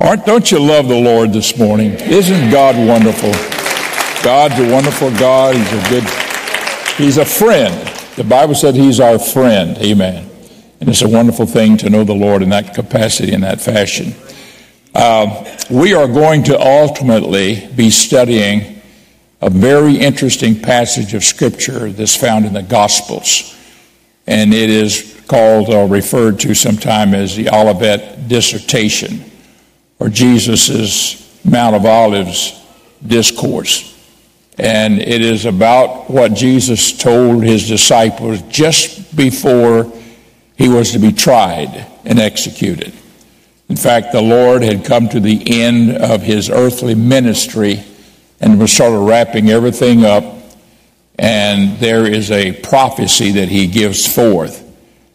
Aren't, don't you love the Lord this morning? Isn't God wonderful? God's a wonderful God. He's a good, He's a friend. The Bible said He's our friend. Amen. And it's a wonderful thing to know the Lord in that capacity, in that fashion. Uh, we are going to ultimately be studying a very interesting passage of Scripture that's found in the Gospels. And it is called or referred to sometime as the Olivet Dissertation or Jesus' Mount of Olives discourse. And it is about what Jesus told his disciples just before he was to be tried and executed. In fact, the Lord had come to the end of his earthly ministry and was sort of wrapping everything up. And there is a prophecy that he gives forth.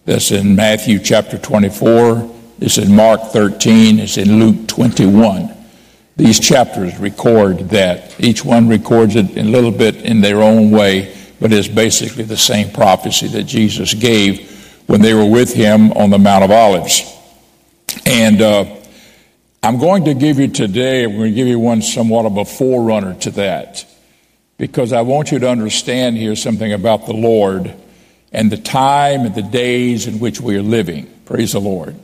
That's in Matthew chapter 24, it's in Mark 13, it's in Luke 21. These chapters record that. Each one records it a little bit in their own way, but it's basically the same prophecy that Jesus gave when they were with him on the Mount of Olives. And uh, I'm going to give you today, I'm going to give you one somewhat of a forerunner to that, because I want you to understand here something about the Lord and the time and the days in which we are living. Praise the Lord.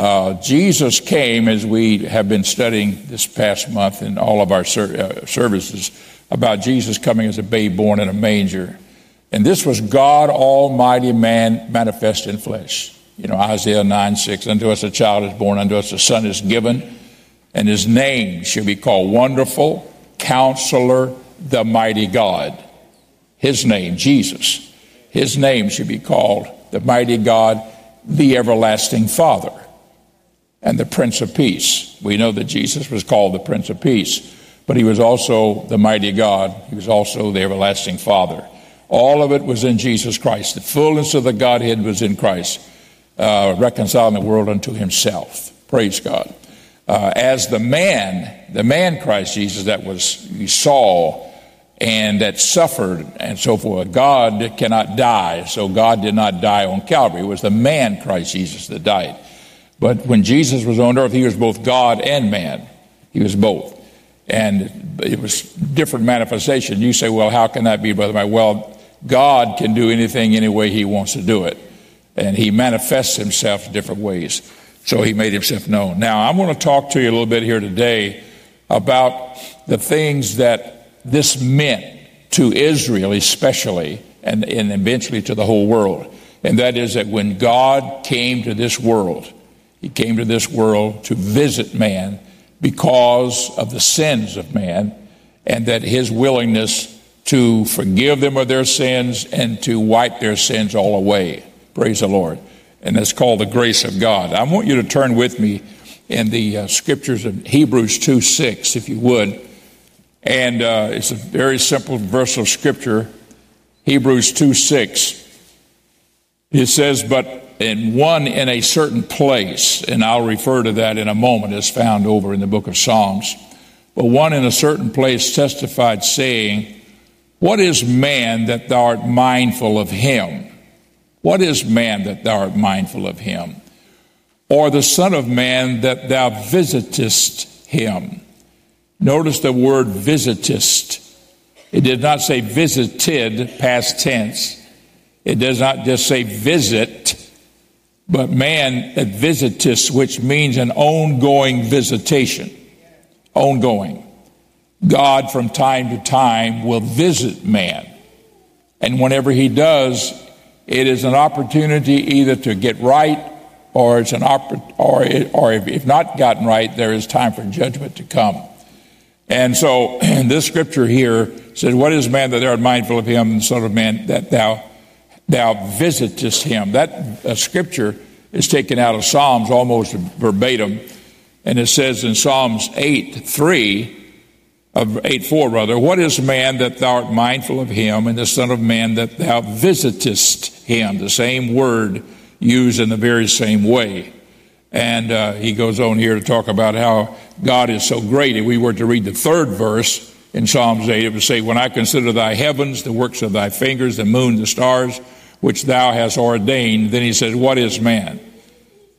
Uh, Jesus came, as we have been studying this past month in all of our ser- uh, services, about Jesus coming as a babe born in a manger. And this was God Almighty man manifest in flesh. You know, Isaiah 9 6, unto us a child is born, unto us a son is given, and his name shall be called Wonderful, Counselor, the Mighty God. His name, Jesus. His name should be called the Mighty God, the Everlasting Father and the Prince of Peace. We know that Jesus was called the Prince of Peace, but he was also the mighty God. He was also the everlasting Father. All of it was in Jesus Christ. The fullness of the Godhead was in Christ, uh, reconciling the world unto himself. Praise God. Uh, as the man, the man Christ Jesus that was, saw and that suffered and so forth. God cannot die, so God did not die on Calvary. It was the man Christ Jesus that died. But when Jesus was on earth, he was both God and man. He was both. And it was different manifestation. You say, well, how can that be, Brother Myers? Well, God can do anything any way he wants to do it. And he manifests himself in different ways. So he made himself known. Now, I'm going to talk to you a little bit here today about the things that this meant to Israel, especially, and, and eventually to the whole world. And that is that when God came to this world, he came to this world to visit man because of the sins of man, and that his willingness to forgive them of their sins and to wipe their sins all away. Praise the Lord. And that's called the grace of God. I want you to turn with me in the uh, scriptures of Hebrews 2 6, if you would. And uh, it's a very simple verse of scripture. Hebrews 2 6. It says, But and one in a certain place, and I'll refer to that in a moment, is found over in the book of Psalms. But one in a certain place testified, saying, What is man that thou art mindful of him? What is man that thou art mindful of him? Or the Son of Man that thou visitest him? Notice the word visitest. It did not say visited, past tense. It does not just say visit but man that visiteth, which means an ongoing visitation. Ongoing. God from time to time will visit man. And whenever he does, it is an opportunity either to get right or it's an oppor- or, it, or if, not gotten right, there is time for judgment to come. And so this scripture here says, What is man that thou art mindful of him, and son of man, that thou thou visitest him. That uh, scripture is taken out of Psalms almost verbatim. And it says in Psalms 8 3, of 8 4 rather, what is man that thou art mindful of him, and the Son of Man that thou visitest him? The same word used in the very same way. And uh, he goes on here to talk about how God is so great. If we were to read the third verse in Psalms 8, it would say, When I consider thy heavens, the works of thy fingers, the moon, the stars, which thou hast ordained. Then he says, What is man?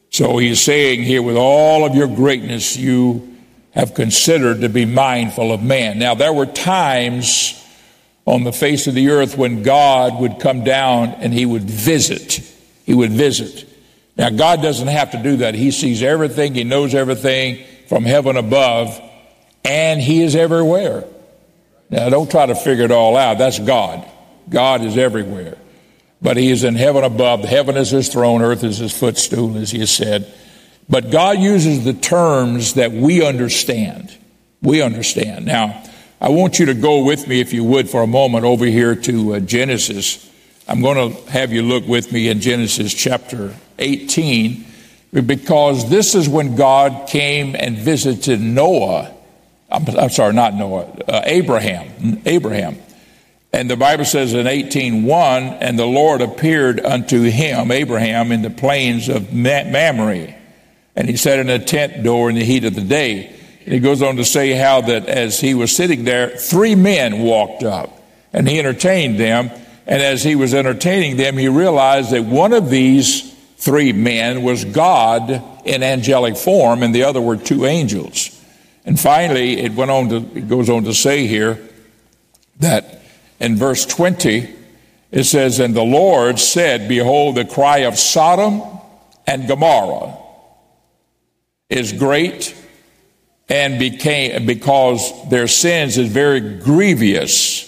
So he's saying here, with all of your greatness, you have considered to be mindful of man. Now, there were times on the face of the earth when God would come down and he would visit. He would visit. Now, God doesn't have to do that. He sees everything, He knows everything from heaven above, and He is everywhere. Now, don't try to figure it all out. That's God. God is everywhere. But He is in heaven above. Heaven is His throne, earth is His footstool, as He has said. But God uses the terms that we understand. We understand. Now, I want you to go with me, if you would, for a moment over here to uh, Genesis. I'm going to have you look with me in Genesis chapter 18, because this is when God came and visited Noah. I'm, I'm sorry, not Noah, uh, Abraham. Abraham. And the Bible says in 18:1, and the Lord appeared unto him, Abraham, in the plains of Mamre, and he sat in a tent door in the heat of the day. And he goes on to say how that as he was sitting there, three men walked up, and he entertained them. And as he was entertaining them, he realized that one of these three men was God in angelic form, and the other were two angels. And finally, it went on to, it goes on to say here that in verse 20, it says, And the Lord said, Behold, the cry of Sodom and Gomorrah is great, and became, because their sins is very grievous.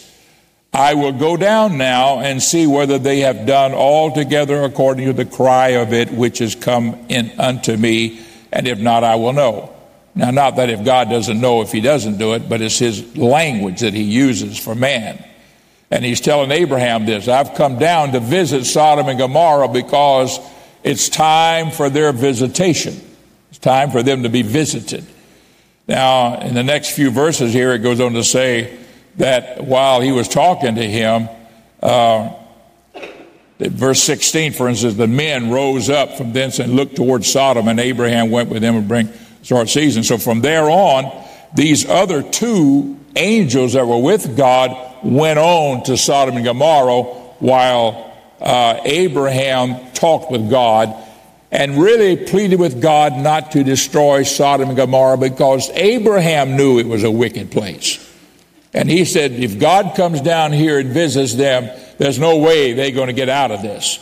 I will go down now and see whether they have done altogether according to the cry of it which has come in unto me, and if not, I will know. Now, not that if God doesn't know if he doesn't do it, but it's his language that he uses for man. And he's telling Abraham this I've come down to visit Sodom and Gomorrah because it's time for their visitation. It's time for them to be visited. Now, in the next few verses here, it goes on to say, that while he was talking to him, uh, verse 16, for instance, the men rose up from thence and looked toward Sodom, and Abraham went with them and bring start season. So from there on, these other two angels that were with God went on to Sodom and Gomorrah while uh, Abraham talked with God and really pleaded with God not to destroy Sodom and Gomorrah because Abraham knew it was a wicked place. And he said, if God comes down here and visits them, there's no way they're going to get out of this.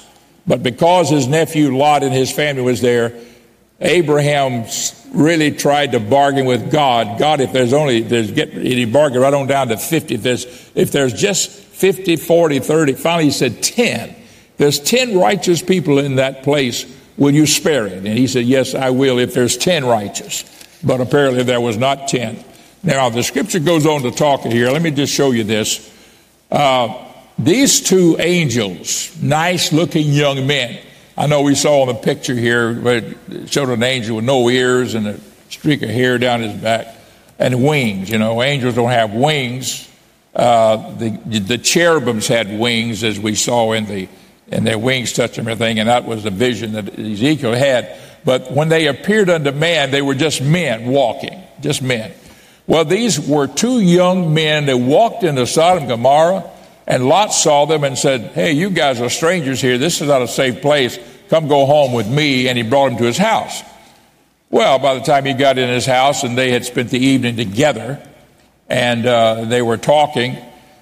But because his nephew Lot and his family was there, Abraham really tried to bargain with God. God, if there's only, there's get, he bargained right on down to 50. If there's, if there's just 50, 40, 30, finally he said 10. There's 10 righteous people in that place. Will you spare it? And he said, yes, I will if there's 10 righteous. But apparently there was not 10. Now, the scripture goes on to talk here. Let me just show you this. Uh, these two angels, nice looking young men. I know we saw in the picture here, but it showed an angel with no ears and a streak of hair down his back and wings. You know, angels don't have wings. Uh, the, the cherubims had wings, as we saw in the, and their wings touched everything, and that was the vision that Ezekiel had. But when they appeared unto man, they were just men walking, just men. Well, these were two young men that walked into Sodom and Gomorrah, and Lot saw them and said, Hey, you guys are strangers here. This is not a safe place. Come go home with me. And he brought them to his house. Well, by the time he got in his house and they had spent the evening together and uh, they were talking,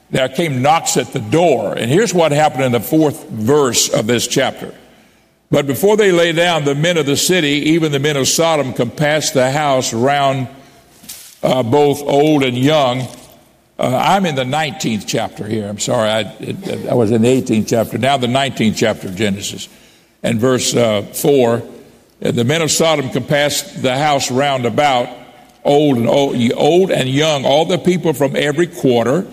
there came knocks at the door. And here's what happened in the fourth verse of this chapter. But before they lay down, the men of the city, even the men of Sodom, compassed the house round uh, both old and young. Uh, I'm in the 19th chapter here. I'm sorry, I, it, I, was in the 18th chapter. Now the 19th chapter of Genesis. And verse uh, 4 The men of Sodom compassed the house round about, old and old, old and young, all the people from every quarter.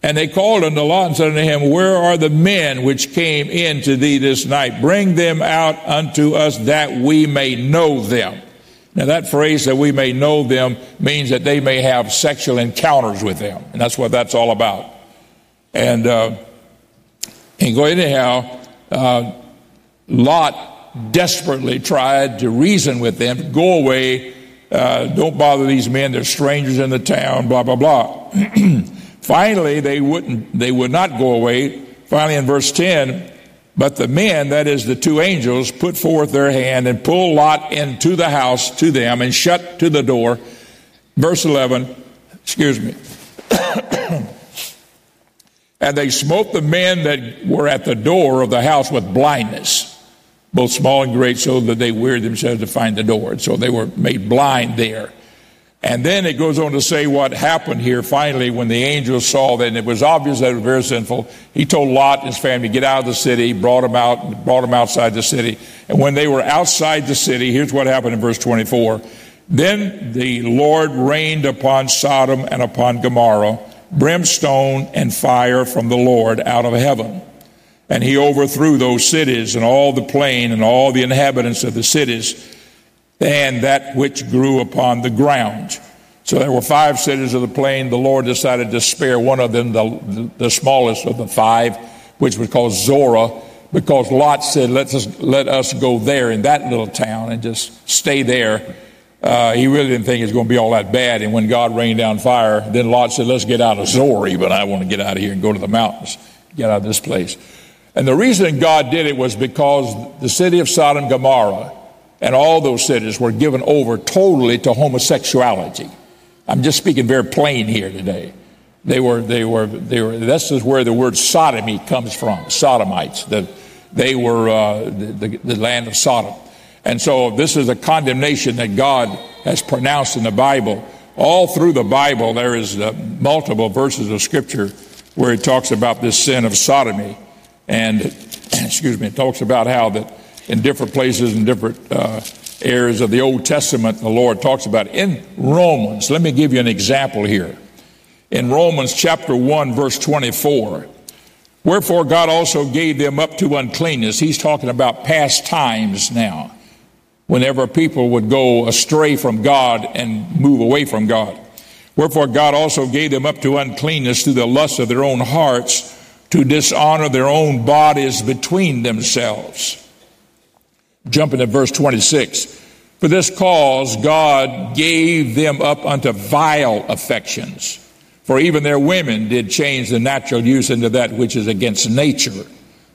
And they called unto Lot and said unto him, Where are the men which came in to thee this night? Bring them out unto us that we may know them. Now, that phrase that we may know them means that they may have sexual encounters with them. And that's what that's all about. And, uh, and go anyhow, uh, Lot desperately tried to reason with them, go away, uh, don't bother these men, they're strangers in the town, blah, blah, blah. Finally, they wouldn't, they would not go away. Finally, in verse 10, But the men, that is the two angels, put forth their hand and pulled Lot into the house to them and shut to the door. Verse 11, excuse me. and they smote the men that were at the door of the house with blindness, both small and great, so that they wearied themselves to find the door. And so they were made blind there. And then it goes on to say what happened here finally when the angels saw that and it was obvious that it was very sinful. He told Lot and his family to get out of the city, brought them out, brought them outside the city. And when they were outside the city, here's what happened in verse 24. Then the Lord rained upon Sodom and upon Gomorrah brimstone and fire from the Lord out of heaven. And he overthrew those cities and all the plain and all the inhabitants of the cities and that which grew upon the ground. So there were five cities of the plain. The Lord decided to spare one of them, the, the smallest of the five, which was called Zorah, because Lot said, let us, let us go there in that little town and just stay there. Uh, he really didn't think it was going to be all that bad. And when God rained down fire, then Lot said, let's get out of Zorah even. I want to get out of here and go to the mountains, get out of this place. And the reason God did it was because the city of Sodom Gomorrah and all those cities were given over totally to homosexuality. I'm just speaking very plain here today. They were, they were, they were, this is where the word sodomy comes from, sodomites. The, they were uh, the, the land of Sodom. And so this is a condemnation that God has pronounced in the Bible. All through the Bible, there is uh, multiple verses of scripture where it talks about this sin of sodomy. And, excuse me, it talks about how that in different places in different uh, areas of the Old Testament, the Lord talks about. In Romans, let me give you an example here. In Romans chapter 1, verse 24, wherefore God also gave them up to uncleanness. He's talking about past times now, whenever people would go astray from God and move away from God. Wherefore God also gave them up to uncleanness through the lust of their own hearts to dishonor their own bodies between themselves Jumping to verse 26. For this cause God gave them up unto vile affections. For even their women did change the natural use into that which is against nature.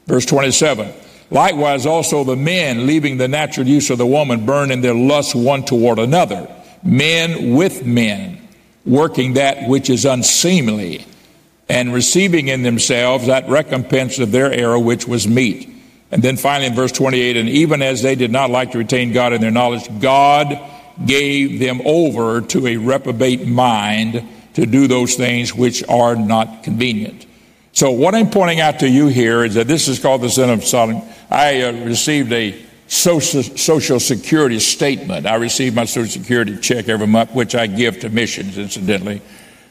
Verse 27. Likewise also the men, leaving the natural use of the woman, burn in their lust one toward another. Men with men, working that which is unseemly, and receiving in themselves that recompense of their error which was meet and then finally in verse 28, and even as they did not like to retain God in their knowledge, God gave them over to a reprobate mind to do those things which are not convenient. So what I'm pointing out to you here is that this is called the sin of Sodom. I uh, received a social, social security statement. I receive my social security check every month, which I give to missions, incidentally.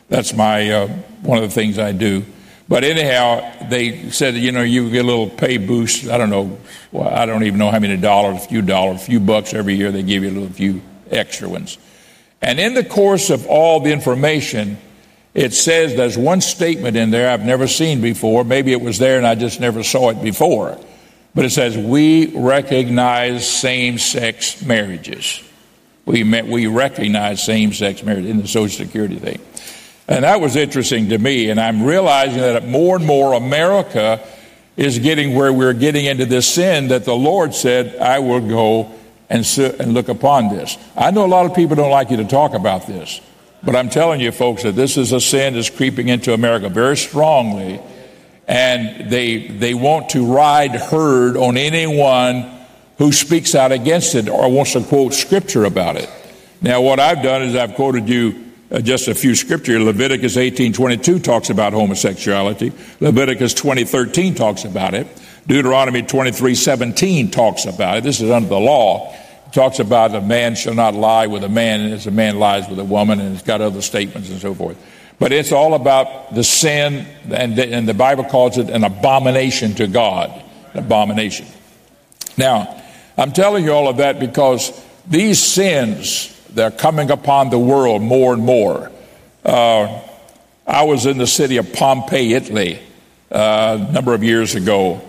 That's my, uh, one of the things I do. But anyhow, they said, you know, you get a little pay boost. I don't know. Well, I don't even know how many dollars, a few dollars, a few bucks every year. They give you a little few extra ones. And in the course of all the information, it says there's one statement in there I've never seen before. Maybe it was there and I just never saw it before. But it says, we recognize same sex marriages. We, we recognize same sex marriage in the Social Security thing. And that was interesting to me. And I'm realizing that more and more America is getting where we're getting into this sin that the Lord said, I will go and, sit and look upon this. I know a lot of people don't like you to talk about this, but I'm telling you, folks, that this is a sin that's creeping into America very strongly. And they, they want to ride herd on anyone who speaks out against it or wants to quote scripture about it. Now, what I've done is I've quoted you uh, just a few scripture. Leviticus 18:22 talks about homosexuality. Leviticus 20:13 talks about it. Deuteronomy 23:17 talks about it. This is under the law. It talks about a man shall not lie with a man as a man lies with a woman, and it's got other statements and so forth. But it's all about the sin, and the, and the Bible calls it an abomination to God. An abomination. Now, I'm telling you all of that because these sins they're coming upon the world more and more. Uh, I was in the city of Pompeii, Italy, uh, a number of years ago,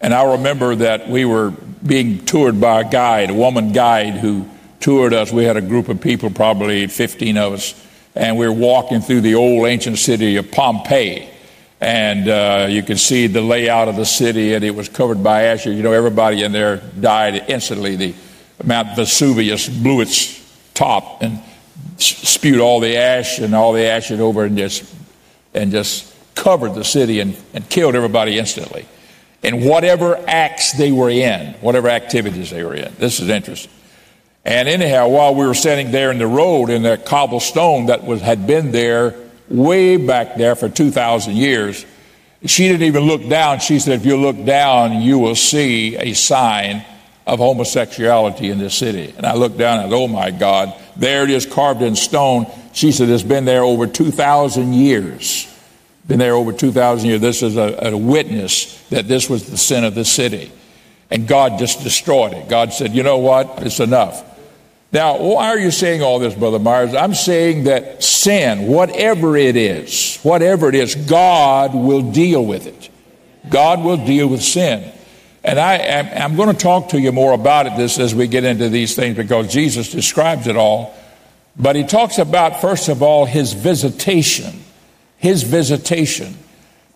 and I remember that we were being toured by a guide, a woman guide who toured us. We had a group of people, probably 15 of us, and we were walking through the old ancient city of Pompeii. And uh, you could see the layout of the city, and it was covered by ashes. You know, everybody in there died instantly. The Mount Vesuvius blew its top and spewed all the ash and all the ashes over and just and just covered the city and, and killed everybody instantly. In whatever acts they were in, whatever activities they were in. This is interesting. And anyhow, while we were standing there in the road in that cobblestone that was had been there way back there for 2,000 years, she didn't even look down. She said, if you look down, you will see a sign of homosexuality in this city. And I looked down and, oh my God, there it is carved in stone. She said, it's been there over 2,000 years. Been there over 2,000 years. This is a, a witness that this was the sin of the city. And God just destroyed it. God said, you know what? It's enough. Now, why are you saying all this, Brother Myers? I'm saying that sin, whatever it is, whatever it is, God will deal with it. God will deal with sin. And I am going to talk to you more about it this as we get into these things because Jesus describes it all. But he talks about, first of all, his visitation. His visitation.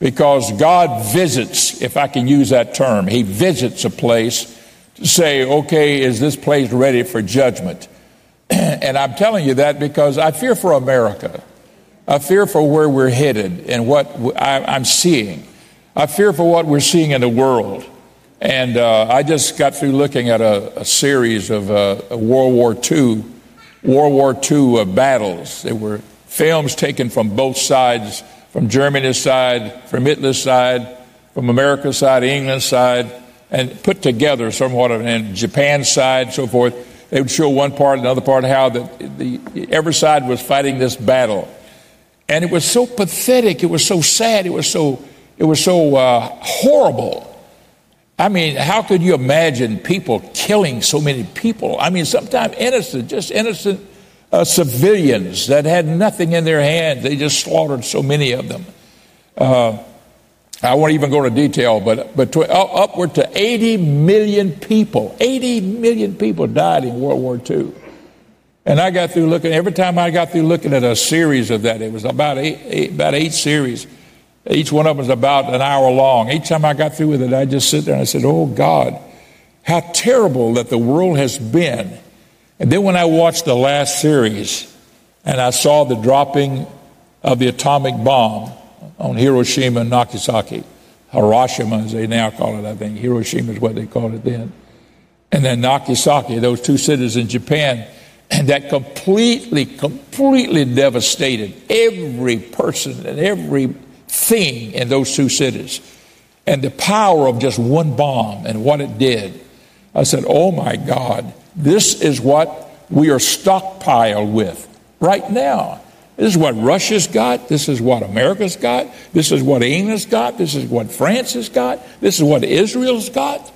Because God visits, if I can use that term, he visits a place to say, okay, is this place ready for judgment? and I'm telling you that because I fear for America. I fear for where we're headed and what I'm seeing. I fear for what we're seeing in the world. And uh, I just got through looking at a, a series of uh, World War II, World War II uh, battles. They were films taken from both sides, from Germany's side, from Italy's side, from America's side, England's side, and put together somewhat of, and Japan's side, so forth. They would show one part, another part, how the, the every side was fighting this battle, and it was so pathetic. It was so sad. It was so it was so uh, horrible I mean, how could you imagine people killing so many people? I mean, sometimes innocent, just innocent uh, civilians that had nothing in their hands. They just slaughtered so many of them. Uh, I won't even go into detail, but, but to, uh, upward to 80 million people, 80 million people died in World War II. And I got through looking, every time I got through looking at a series of that, it was about eight, eight about eight series. Each one of them is about an hour long. Each time I got through with it, I just sit there and I said, Oh God, how terrible that the world has been. And then when I watched the last series and I saw the dropping of the atomic bomb on Hiroshima and Nagasaki, Hiroshima as they now call it, I think. Hiroshima is what they called it then. And then Nagasaki, those two cities in Japan, and that completely, completely devastated every person and every thing in those two cities and the power of just one bomb and what it did. I said, Oh my God, this is what we are stockpiled with right now. This is what Russia's got. This is what America's got. This is what England's got. This is what France has got. This is what Israel's got.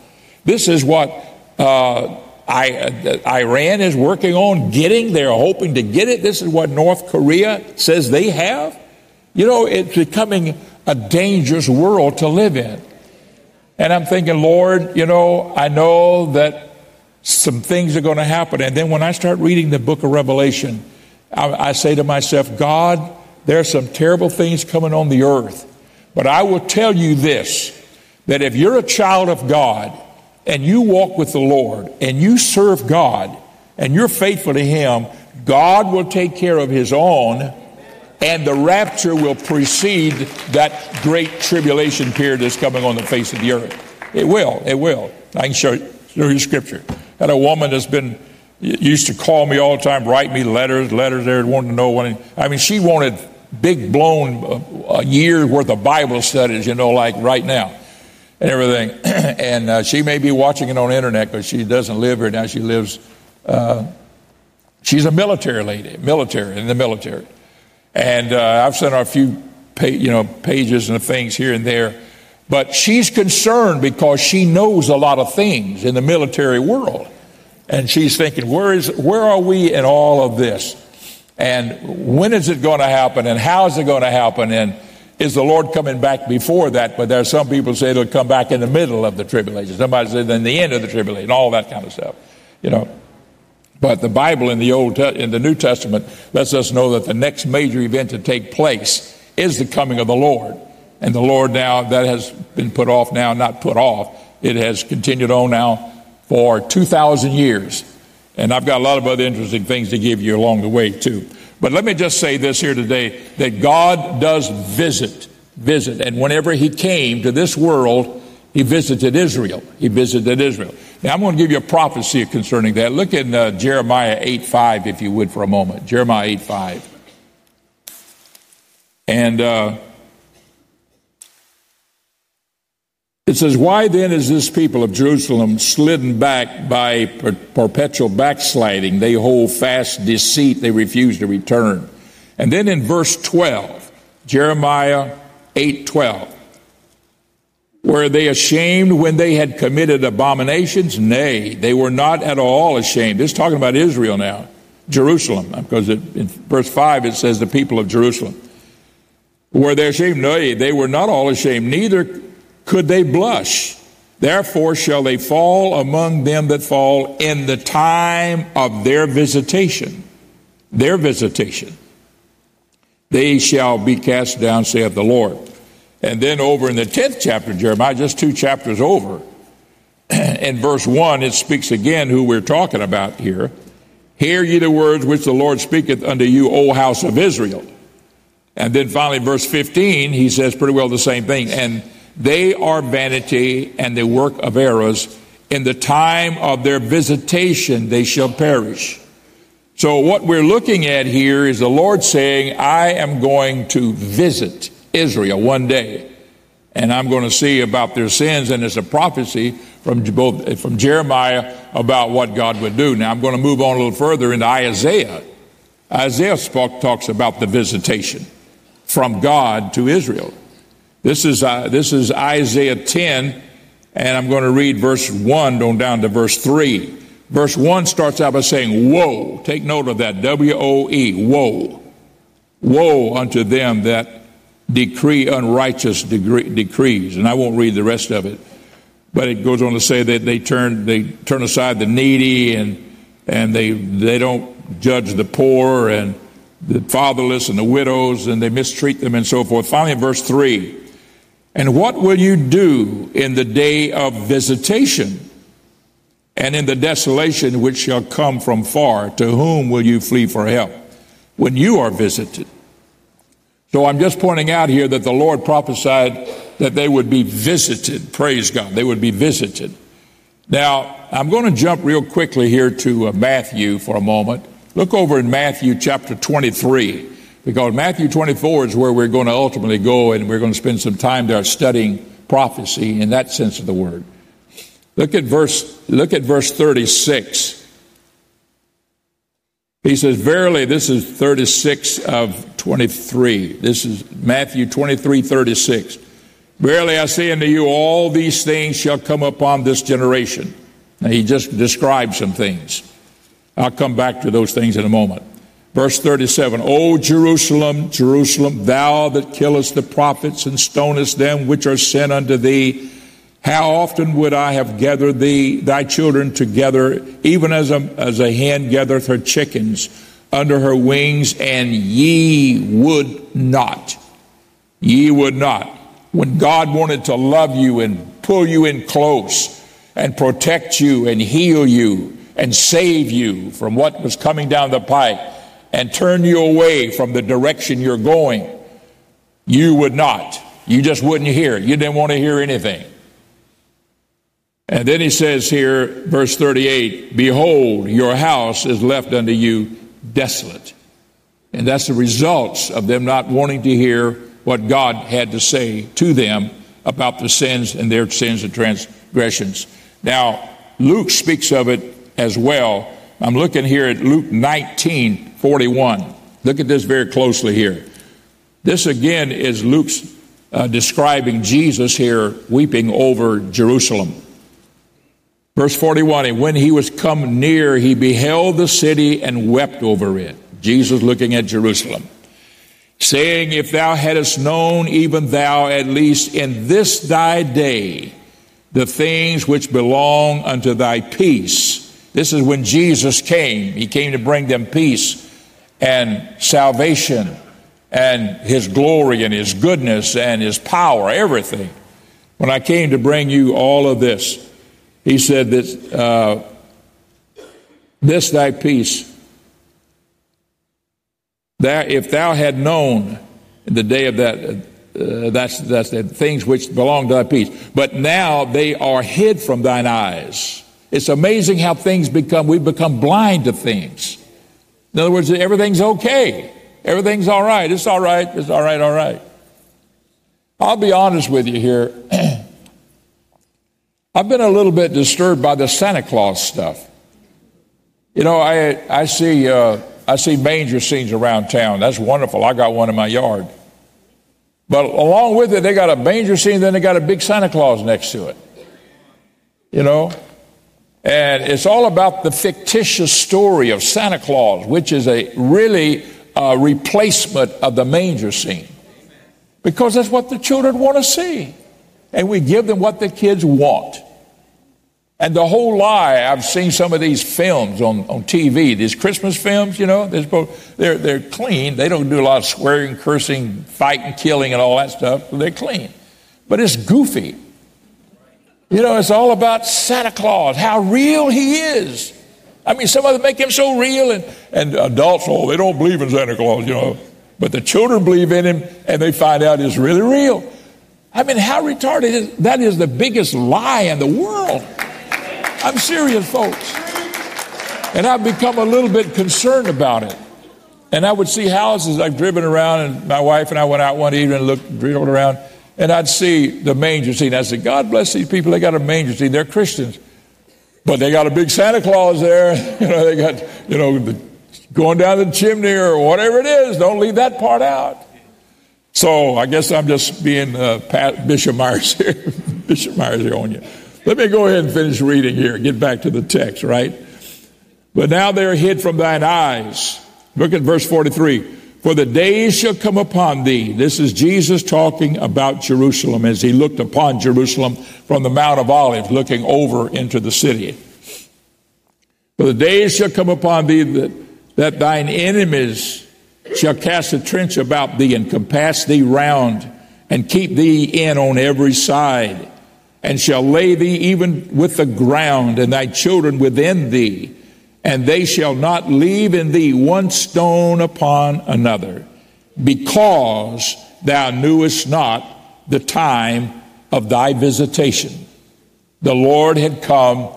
This is what uh, I, uh, Iran is working on getting. They're hoping to get it. This is what North Korea says they have. You know, it's becoming a dangerous world to live in. And I'm thinking, Lord, you know, I know that some things are going to happen. And then when I start reading the book of Revelation, I, I say to myself, God, there are some terrible things coming on the earth. But I will tell you this that if you're a child of God and you walk with the Lord and you serve God and you're faithful to Him, God will take care of His own and the rapture will precede that great tribulation period that's coming on the face of the earth. It will. It will. I can show, show you scripture. Had a woman that's been used to call me all the time, write me letters, letters there, wanting to know when. I mean, she wanted big blown uh, a year worth of Bible studies, you know, like right now and everything. and uh, she may be watching it on the internet because she doesn't live here now. She lives. Uh, she's a military lady, military in the military. And uh, I've sent her a few you know, pages and things here and there. But she's concerned because she knows a lot of things in the military world. And she's thinking, where, is, where are we in all of this? And when is it going to happen? And how is it going to happen? And is the Lord coming back before that? But there are some people say it'll come back in the middle of the tribulation. Somebody says in the end of the tribulation, all that kind of stuff. You know, but the Bible in the Old in the New Testament lets us know that the next major event to take place is the coming of the Lord. And the Lord now, that has been put off now, not put off, it has continued on now for 2,000 years. And I've got a lot of other interesting things to give you along the way, too. But let me just say this here today that God does visit, visit. And whenever He came to this world, He visited Israel. He visited Israel. Now, I'm going to give you a prophecy concerning that. Look in uh, Jeremiah 8 5, if you would, for a moment. Jeremiah 8 5. And uh, it says, Why then is this people of Jerusalem slidden back by per- perpetual backsliding? They hold fast deceit, they refuse to return. And then in verse 12, Jeremiah 8 12, were they ashamed when they had committed abominations? Nay, they were not at all ashamed. This is talking about Israel now, Jerusalem, because it, in verse 5 it says the people of Jerusalem. Were they ashamed? Nay, they were not all ashamed, neither could they blush. Therefore shall they fall among them that fall in the time of their visitation. Their visitation. They shall be cast down, saith the Lord. And then over in the 10th chapter of Jeremiah, just two chapters over, in verse 1, it speaks again who we're talking about here. Hear ye the words which the Lord speaketh unto you, O house of Israel. And then finally, verse 15, he says pretty well the same thing. And they are vanity and the work of errors. In the time of their visitation, they shall perish. So, what we're looking at here is the Lord saying, I am going to visit Israel one day, and I'm going to see about their sins. And it's a prophecy from both from Jeremiah about what God would do. Now, I'm going to move on a little further into Isaiah. Isaiah spoke, talks about the visitation from God to Israel. This is, uh, this is Isaiah 10, and I'm going to read verse 1 on down to verse 3. Verse 1 starts out by saying, Woe. Take note of that. W O E. Woe. Woe unto them that decree unrighteous degree, decrees. And I won't read the rest of it. But it goes on to say that they turn, they turn aside the needy and, and they, they don't judge the poor and the fatherless and the widows and they mistreat them and so forth. Finally, in verse 3, and what will you do in the day of visitation and in the desolation which shall come from far? To whom will you flee for help when you are visited? So I'm just pointing out here that the Lord prophesied that they would be visited. Praise God. They would be visited. Now, I'm going to jump real quickly here to uh, Matthew for a moment. Look over in Matthew chapter 23, because Matthew 24 is where we're going to ultimately go, and we're going to spend some time there studying prophecy in that sense of the word. Look at verse, look at verse 36. He says, Verily, this is 36 of 23. This is Matthew 23, 36. Verily, I say unto you, all these things shall come upon this generation. Now, he just described some things. I'll come back to those things in a moment. Verse 37, O Jerusalem, Jerusalem, thou that killest the prophets and stonest them which are sent unto thee, how often would I have gathered thee, thy children together, even as a, as a hen gathereth her chickens under her wings, and ye would not. Ye would not. When God wanted to love you and pull you in close and protect you and heal you and save you from what was coming down the pike and turn you away from the direction you're going, you would not. You just wouldn't hear. You didn't want to hear anything. And then he says here, verse 38 Behold, your house is left unto you desolate. And that's the results of them not wanting to hear what God had to say to them about the sins and their sins and transgressions. Now, Luke speaks of it as well. I'm looking here at Luke 19 41. Look at this very closely here. This again is Luke's uh, describing Jesus here weeping over Jerusalem. Verse 41 And when he was come near, he beheld the city and wept over it. Jesus looking at Jerusalem, saying, If thou hadst known, even thou at least in this thy day, the things which belong unto thy peace this is when Jesus came. He came to bring them peace and salvation and his glory and his goodness and his power, everything. When I came to bring you all of this, he said that uh, this thy peace, that if thou had known in the day of that, uh, that's, that's the things which belong to thy peace. But now they are hid from thine eyes. It's amazing how things become, we become blind to things. In other words, everything's okay. Everything's all right. It's all right. It's all right. All right. I'll be honest with you here. I've been a little bit disturbed by the Santa Claus stuff. You know, I, I see, uh, I see manger scenes around town. That's wonderful. I got one in my yard. But along with it, they got a manger scene, then they got a big Santa Claus next to it. You know? And it's all about the fictitious story of Santa Claus, which is a really uh, replacement of the manger scene. Because that's what the children want to see. And we give them what the kids want. And the whole lie, I've seen some of these films on, on TV, these Christmas films, you know, they're, they're, they're clean. They don't do a lot of swearing, cursing, fighting, killing, and all that stuff. They're clean. But it's goofy. You know, it's all about Santa Claus, how real he is. I mean, some of them make him so real, and, and adults, oh, they don't believe in Santa Claus, you know. But the children believe in him, and they find out he's really real. I mean, how retarded is that? Is the biggest lie in the world. I'm serious, folks. And I've become a little bit concerned about it. And I would see houses I've driven around, and my wife and I went out one evening and looked, drilled around, and I'd see the manger scene. I said, God bless these people. They got a manger scene. They're Christians. But they got a big Santa Claus there. You know, they got, you know, the, going down the chimney or whatever it is. Don't leave that part out. So I guess I'm just being uh, Pat, Bishop Myers here. Bishop Myers here on you. Let me go ahead and finish reading here. Get back to the text, right? But now they are hid from thine eyes. Look at verse 43. For the days shall come upon thee. This is Jesus talking about Jerusalem as he looked upon Jerusalem from the Mount of Olives, looking over into the city. For the days shall come upon thee that, that thine enemies shall cast a trench about thee and compass thee round and keep thee in on every side and shall lay thee even with the ground and thy children within thee and they shall not leave in thee one stone upon another, because thou knewest not the time of thy visitation. The Lord had come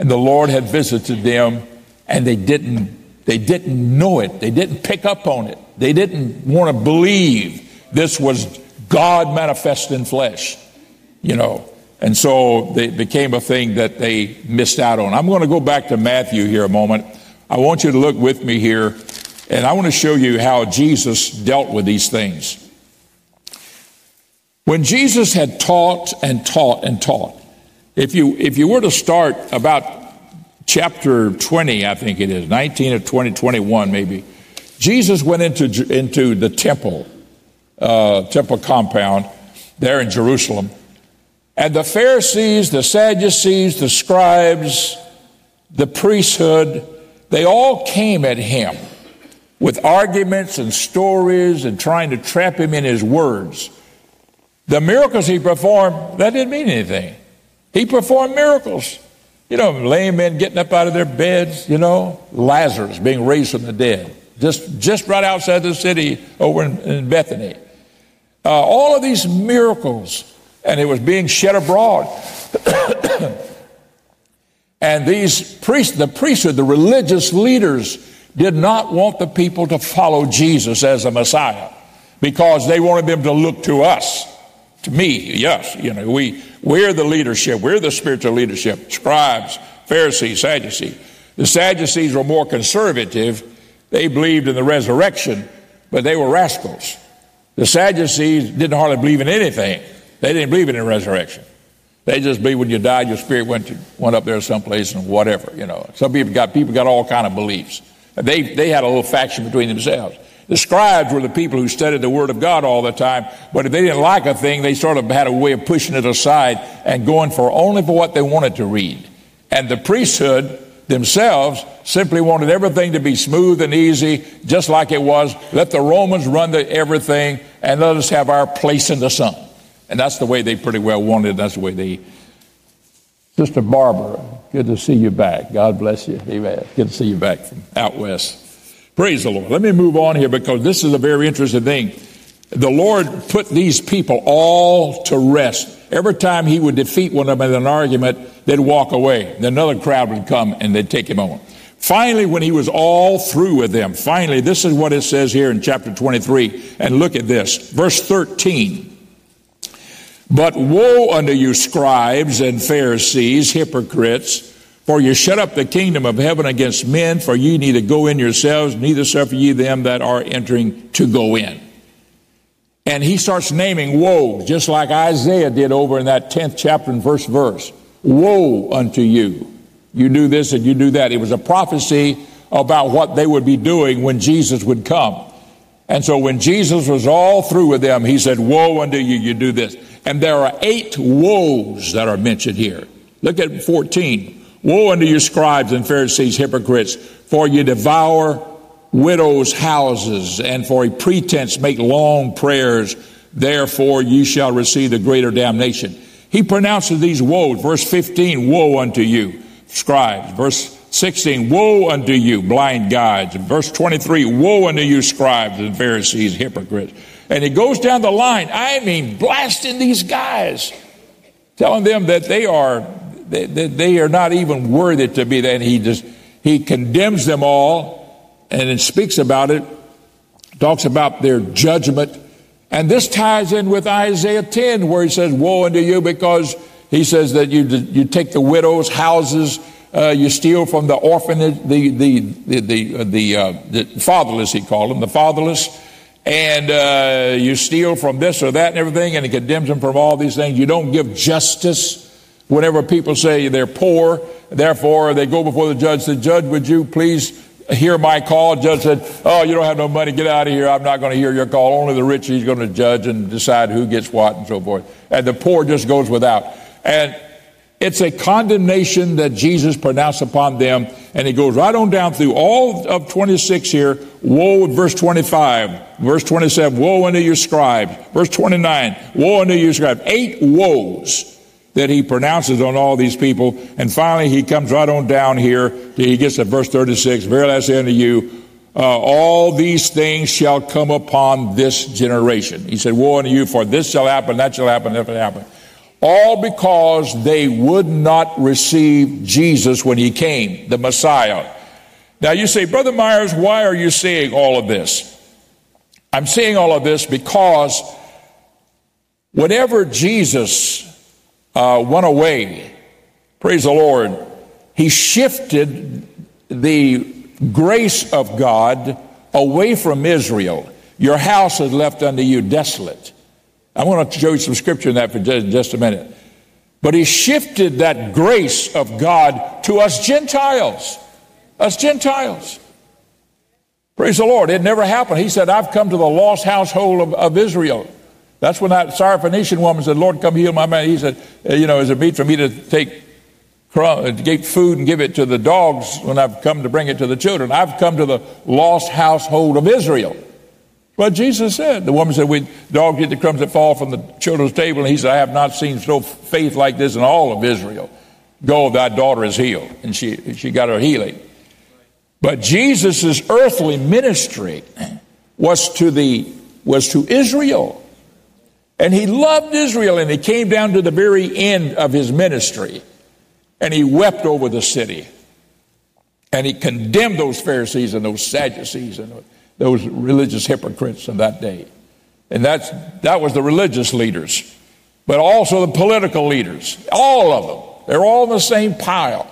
and the Lord had visited them, and they didn't, they didn't know it. They didn't pick up on it. They didn't want to believe this was God manifest in flesh, you know. And so it became a thing that they missed out on. I'm going to go back to Matthew here a moment. I want you to look with me here, and I want to show you how Jesus dealt with these things. When Jesus had taught and taught and taught, if you, if you were to start about chapter 20, I think it is, 19 or 20, 21 maybe, Jesus went into, into the temple, uh, temple compound there in Jerusalem. And the Pharisees, the Sadducees, the scribes, the priesthood, they all came at him with arguments and stories and trying to trap him in his words. The miracles he performed, that didn't mean anything. He performed miracles. You know, lame men getting up out of their beds, you know, Lazarus being raised from the dead, just, just right outside the city over in, in Bethany. Uh, all of these miracles and it was being shed abroad. and these priests, the priesthood, the religious leaders, did not want the people to follow Jesus as the Messiah because they wanted them to look to us, to me, yes. You know, we, we're the leadership, we're the spiritual leadership, scribes, Pharisees, Sadducees. The Sadducees were more conservative. They believed in the resurrection, but they were rascals. The Sadducees didn't hardly believe in anything. They didn't believe in the resurrection. They just believed when you died, your spirit went to, went up there someplace and whatever. You know, some people got people got all kind of beliefs. They they had a little faction between themselves. The scribes were the people who studied the Word of God all the time, but if they didn't like a thing, they sort of had a way of pushing it aside and going for only for what they wanted to read. And the priesthood, themselves simply wanted everything to be smooth and easy, just like it was. Let the Romans run the everything and let us have our place in the sun. And that's the way they pretty well wanted. That's the way they. Sister Barbara, good to see you back. God bless you. Amen. Good to see you back from out west. Praise the Lord. Let me move on here because this is a very interesting thing. The Lord put these people all to rest. Every time he would defeat one of them in an argument, they'd walk away. Then another crowd would come and they'd take him on. Finally, when he was all through with them, finally, this is what it says here in chapter 23. And look at this. Verse 13. But woe unto you, scribes and Pharisees, hypocrites, for you shut up the kingdom of heaven against men, for ye neither go in yourselves, neither suffer ye them that are entering to go in. And he starts naming woe, just like Isaiah did over in that 10th chapter and first verse. Woe unto you. You do this and you do that. It was a prophecy about what they would be doing when Jesus would come. And so when Jesus was all through with them, he said, Woe unto you, you do this. And there are eight woes that are mentioned here. Look at 14. Woe unto you, scribes and Pharisees, hypocrites, for you devour widows' houses, and for a pretense make long prayers. Therefore, ye shall receive the greater damnation. He pronounces these woes. Verse 15, Woe unto you, scribes. Verse 16, Woe unto you, blind guides. Verse 23, Woe unto you, scribes and Pharisees, hypocrites. And he goes down the line. I mean, blasting these guys, telling them that they are they, they, are not even worthy to be there. And he just he condemns them all, and it speaks about it, talks about their judgment. And this ties in with Isaiah 10, where he says, Woe unto you, because he says that you, you take the widow's houses, uh, you steal from the orphanage, the, the, the, the, uh, the, uh, the fatherless, he called them, the fatherless and uh, you steal from this or that and everything, and he condemns them from all these things. You don't give justice whenever people say they're poor. Therefore, they go before the judge. The "Judge, would you please hear my call?" Judge said, "Oh, you don't have no money. Get out of here. I'm not going to hear your call. Only the rich he's going to judge and decide who gets what and so forth. And the poor just goes without." And it's a condemnation that Jesus pronounced upon them. And he goes right on down through all of 26 here. Woe, verse 25. Verse 27, woe unto you scribes. Verse 29, woe unto you scribes. Eight woes that he pronounces on all these people. And finally, he comes right on down here. He gets to verse 36. Verily I say unto you, uh, all these things shall come upon this generation. He said, woe unto you, for this shall happen, that shall happen, that shall happen. All because they would not receive Jesus when he came, the Messiah. Now you say, Brother Myers, why are you saying all of this? I'm saying all of this because whenever Jesus uh, went away, praise the Lord, he shifted the grace of God away from Israel. Your house is left unto you desolate. I want to show you some scripture in that for just a minute. But he shifted that grace of God to us Gentiles. Us Gentiles. Praise the Lord. It never happened. He said, I've come to the lost household of, of Israel. That's when that Syrophoenician woman said, Lord, come heal my man. He said, uh, you know, is it meet for me to take uh, to get food and give it to the dogs when I've come to bring it to the children? I've come to the lost household of Israel. What Jesus said. The woman said, We dogs eat the crumbs that fall from the children's table. And he said, I have not seen so faith like this in all of Israel. Go, thy daughter is healed. And she, she got her healing. But Jesus' earthly ministry was to the was to Israel. And he loved Israel and he came down to the very end of his ministry and he wept over the city. And he condemned those Pharisees and those Sadducees and those religious hypocrites of that day. And that's, that was the religious leaders, but also the political leaders, all of them. They're all in the same pile.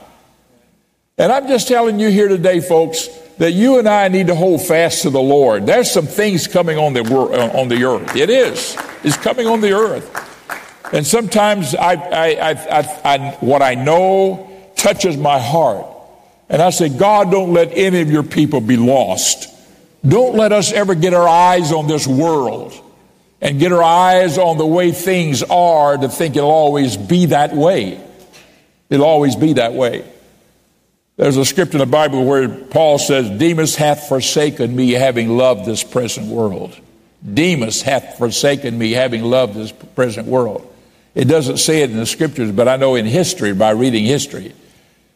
And I'm just telling you here today, folks, that you and I need to hold fast to the Lord. There's some things coming on the, uh, on the earth. It is. It's coming on the earth. And sometimes I, I, I, what I know touches my heart. And I say, God, don't let any of your people be lost. Don't let us ever get our eyes on this world and get our eyes on the way things are to think it'll always be that way. It'll always be that way. There's a scripture in the Bible where Paul says, Demas hath forsaken me, having loved this present world. Demas hath forsaken me, having loved this present world. It doesn't say it in the scriptures, but I know in history, by reading history,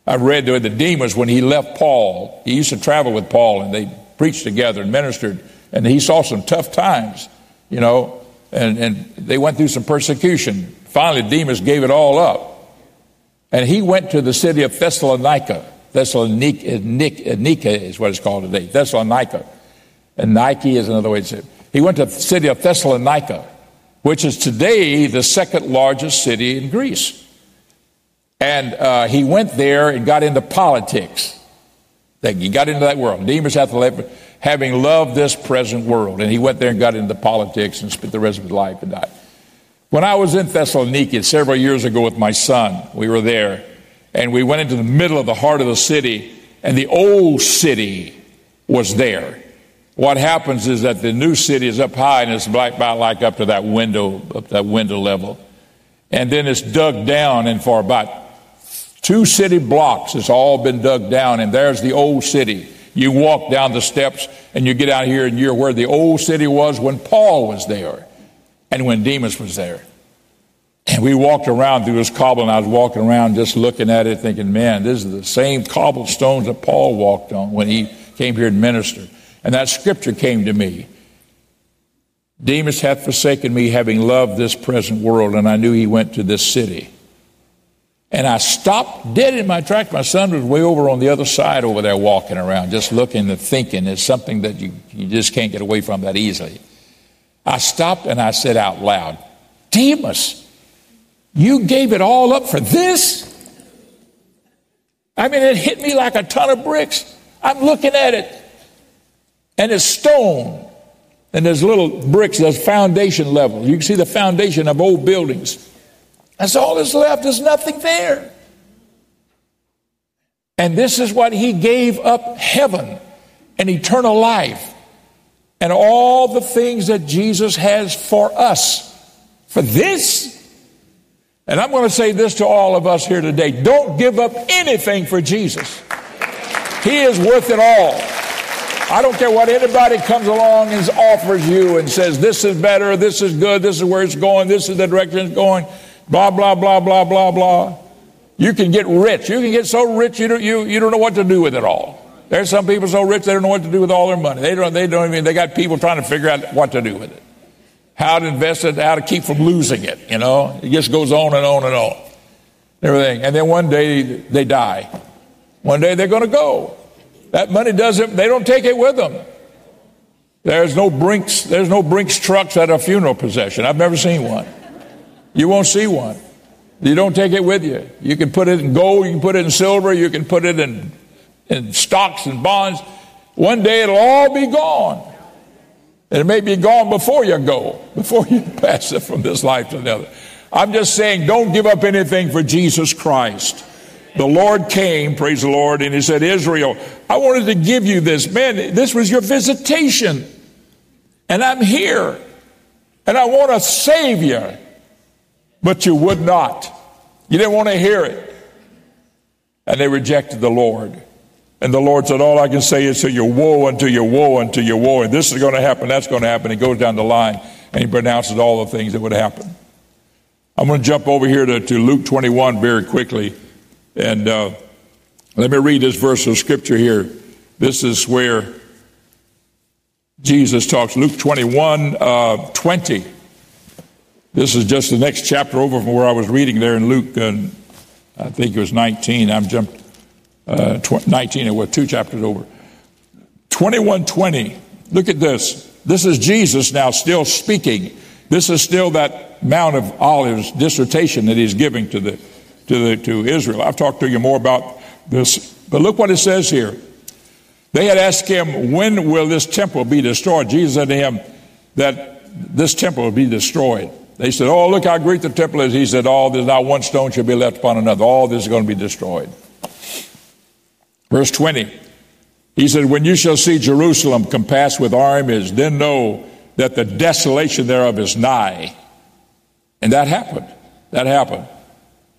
I've read that the Demas, when he left Paul, he used to travel with Paul and they preached together and ministered, and he saw some tough times, you know, and, and they went through some persecution. Finally, Demas gave it all up. And he went to the city of Thessalonica. Thessalonica is what it's called today. Thessalonica. And Nike is another way to say it. He went to the city of Thessalonica, which is today the second largest city in Greece. And uh, he went there and got into politics. He got into that world. Demas having loved this present world. And he went there and got into politics and spent the rest of his life and died. When I was in Thessaloniki several years ago with my son, we were there and we went into the middle of the heart of the city and the old city was there. What happens is that the new city is up high and it's black about like up to that window, up that window level. And then it's dug down and for about two city blocks, has all been dug down and there's the old city. You walk down the steps and you get out here and you're where the old city was when Paul was there and when Demas was there. And we walked around through this cobble, and I was walking around just looking at it, thinking, man, this is the same cobblestones that Paul walked on when he came here and ministered. And that scripture came to me. Demas hath forsaken me, having loved this present world, and I knew he went to this city. And I stopped dead in my tracks. My son was way over on the other side over there walking around, just looking and thinking. It's something that you, you just can't get away from that easily. I stopped and I said out loud, Demas, you gave it all up for this? I mean, it hit me like a ton of bricks. I'm looking at it, and it's stone. And there's little bricks, there's foundation level. You can see the foundation of old buildings. That's all that's left. There's nothing there. And this is what he gave up heaven and eternal life and all the things that Jesus has for us. For this. And I'm going to say this to all of us here today don't give up anything for Jesus. He is worth it all. I don't care what anybody comes along and offers you and says, this is better, this is good, this is where it's going, this is the direction it's going blah, blah, blah, blah, blah, blah. You can get rich. You can get so rich you don't, you, you don't know what to do with it all. There's some people so rich they don't know what to do with all their money. They don't, they don't even, they got people trying to figure out what to do with it. How to invest it, how to keep from losing it, you know. It just goes on and on and on. Everything. And then one day they die. One day they're going to go. That money doesn't, they don't take it with them. There's no Brinks, there's no Brinks trucks at a funeral procession. I've never seen one. You won't see one. You don't take it with you. You can put it in gold, you can put it in silver, you can put it in, in stocks and bonds. One day it'll all be gone. And it may be gone before you go, before you pass it from this life to another. I'm just saying, don't give up anything for Jesus Christ. The Lord came, praise the Lord, and He said, Israel, I wanted to give you this. Man, this was your visitation. And I'm here. And I want to save you but you would not. You didn't want to hear it. And they rejected the Lord. And the Lord said, All I can say is to your woe unto your woe unto your woe. And this is going to happen, that's going to happen. He goes down the line and he pronounces all the things that would happen. I'm going to jump over here to, to Luke 21 very quickly. And uh, let me read this verse of scripture here. This is where Jesus talks. Luke 21 uh, 20. This is just the next chapter over from where I was reading there in Luke, uh, I think it was 19. I'm jumped uh, tw- 19, it was two chapters over. 2120. Look at this. This is Jesus now still speaking. This is still that Mount of Olives dissertation that he's giving to the to the to Israel. I've talked to you more about this, but look what it says here. They had asked him, When will this temple be destroyed? Jesus said to him that this temple will be destroyed. They said, Oh, look how great the temple is. He said, oh, there's not one stone shall be left upon another. All this is going to be destroyed. Verse 20. He said, When you shall see Jerusalem compassed with armies, then know that the desolation thereof is nigh. And that happened. That happened.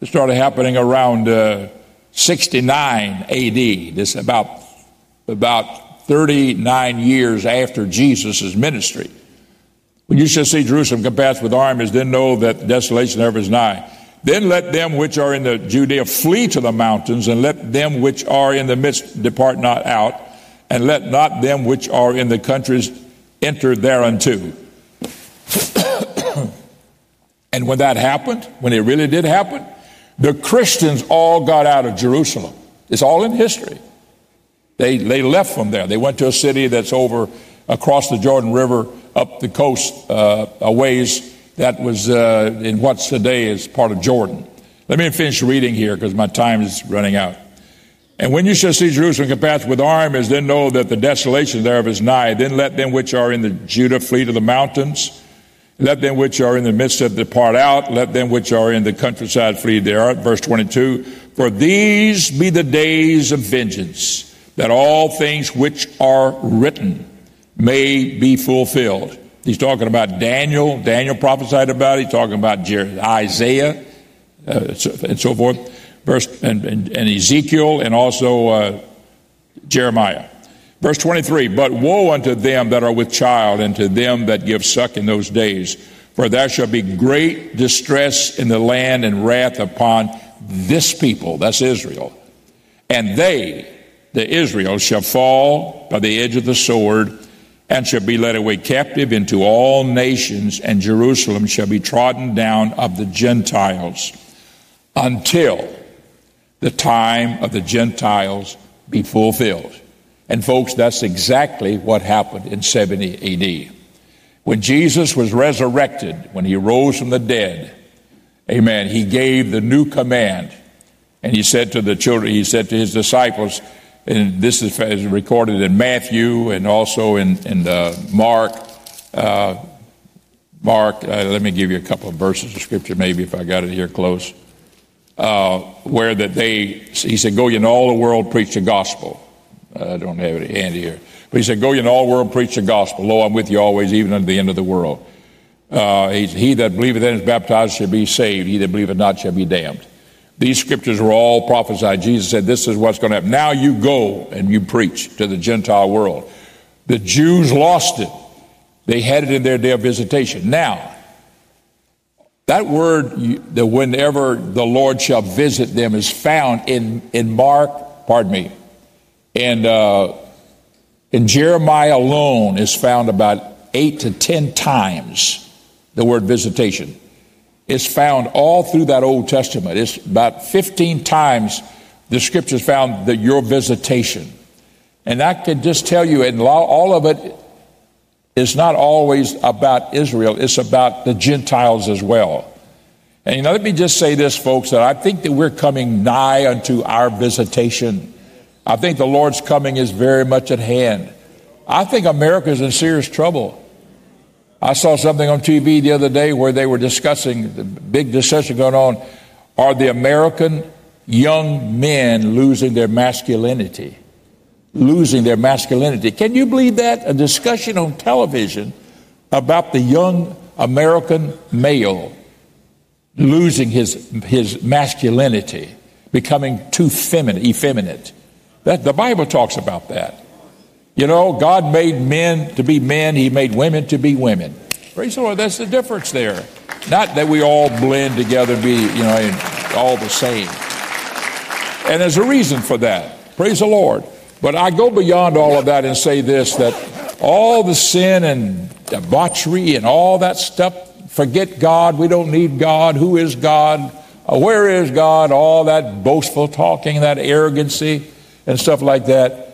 It started happening around uh, 69 AD. This about about 39 years after Jesus' ministry. When you shall see Jerusalem compassed with armies, then know that desolation thereof is nigh. Then let them which are in the Judea flee to the mountains, and let them which are in the midst depart not out, and let not them which are in the countries enter thereunto. and when that happened, when it really did happen, the Christians all got out of Jerusalem. It's all in history. They, they left from there. They went to a city that's over across the Jordan River up the coast uh, a ways that was uh, in what's today is part of Jordan. Let me finish reading here because my time is running out. And when you shall see Jerusalem compassed with armies, then know that the desolation thereof is nigh. Then let them which are in the Judah flee to the mountains. Let them which are in the midst of depart out. Let them which are in the countryside flee there. Verse 22. For these be the days of vengeance, that all things which are written may be fulfilled. He's talking about Daniel. Daniel prophesied about it. He's talking about Isaiah uh, and so forth. Verse and, and, and Ezekiel and also uh, Jeremiah. Verse 23 But woe unto them that are with child and to them that give suck in those days, for there shall be great distress in the land and wrath upon this people, that's Israel. And they, the Israel, shall fall by the edge of the sword and shall be led away captive into all nations, and Jerusalem shall be trodden down of the Gentiles until the time of the Gentiles be fulfilled. And folks, that's exactly what happened in 70 AD. When Jesus was resurrected, when he rose from the dead, amen, he gave the new command. And he said to the children, he said to his disciples, and this is recorded in Matthew and also in, in uh, Mark. Uh, Mark, uh, let me give you a couple of verses of scripture, maybe if I got it here close, uh, where that they, he said, go ye in all the world, preach the gospel. I don't have it handy here. But he said, go ye in all the world, preach the gospel. Lo, I'm with you always, even unto the end of the world. Uh, he that believeth and is baptized shall be saved. He that believeth not shall be damned. These scriptures were all prophesied. Jesus said, This is what's going to happen. Now you go and you preach to the Gentile world. The Jews lost it. They had it in their day of visitation. Now, that word, the whenever the Lord shall visit them, is found in, in Mark, pardon me, and uh, in Jeremiah alone is found about eight to ten times the word visitation is found all through that Old Testament. It's about 15 times the scriptures found that your visitation. And I can just tell you, and all of it is not always about Israel, it's about the Gentiles as well. And you know, let me just say this, folks, that I think that we're coming nigh unto our visitation. I think the Lord's coming is very much at hand. I think America is in serious trouble. I saw something on TV the other day where they were discussing the big discussion going on. Are the American young men losing their masculinity? Losing their masculinity. Can you believe that? A discussion on television about the young American male losing his, his masculinity, becoming too feminine, effeminate. That, the Bible talks about that. You know, God made men to be men, He made women to be women. Praise the Lord. That's the difference there. Not that we all blend together and be, you know, all the same. And there's a reason for that. Praise the Lord. But I go beyond all of that and say this that all the sin and debauchery and all that stuff, forget God. We don't need God. Who is God? Uh, where is God? All that boastful talking, that arrogancy, and stuff like that.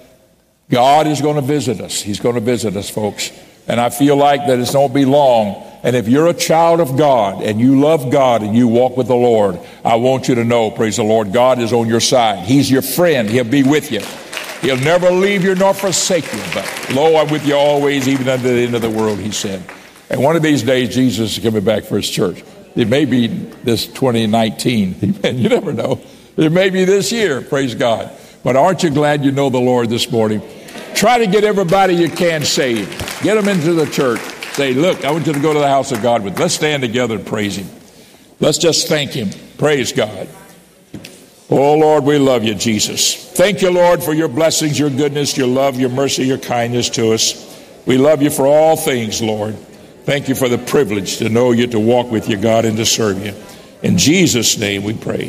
God is going to visit us. He's going to visit us, folks. And I feel like that it's not be long. And if you're a child of God and you love God and you walk with the Lord, I want you to know, praise the Lord, God is on your side. He's your friend. He'll be with you. He'll never leave you nor forsake you. But lo, I'm with you always, even unto the end of the world, he said. And one of these days, Jesus is coming back for his church. It may be this 2019. You never know. It may be this year, praise God. But aren't you glad you know the Lord this morning? Try to get everybody you can saved. Get them into the church. Say, look, I want you to go to the house of God with. Let's stand together and praise Him. Let's just thank Him. Praise God. Oh, Lord, we love you, Jesus. Thank you, Lord, for your blessings, your goodness, your love, your mercy, your kindness to us. We love you for all things, Lord. Thank you for the privilege to know you, to walk with you, God, and to serve you. In Jesus' name we pray.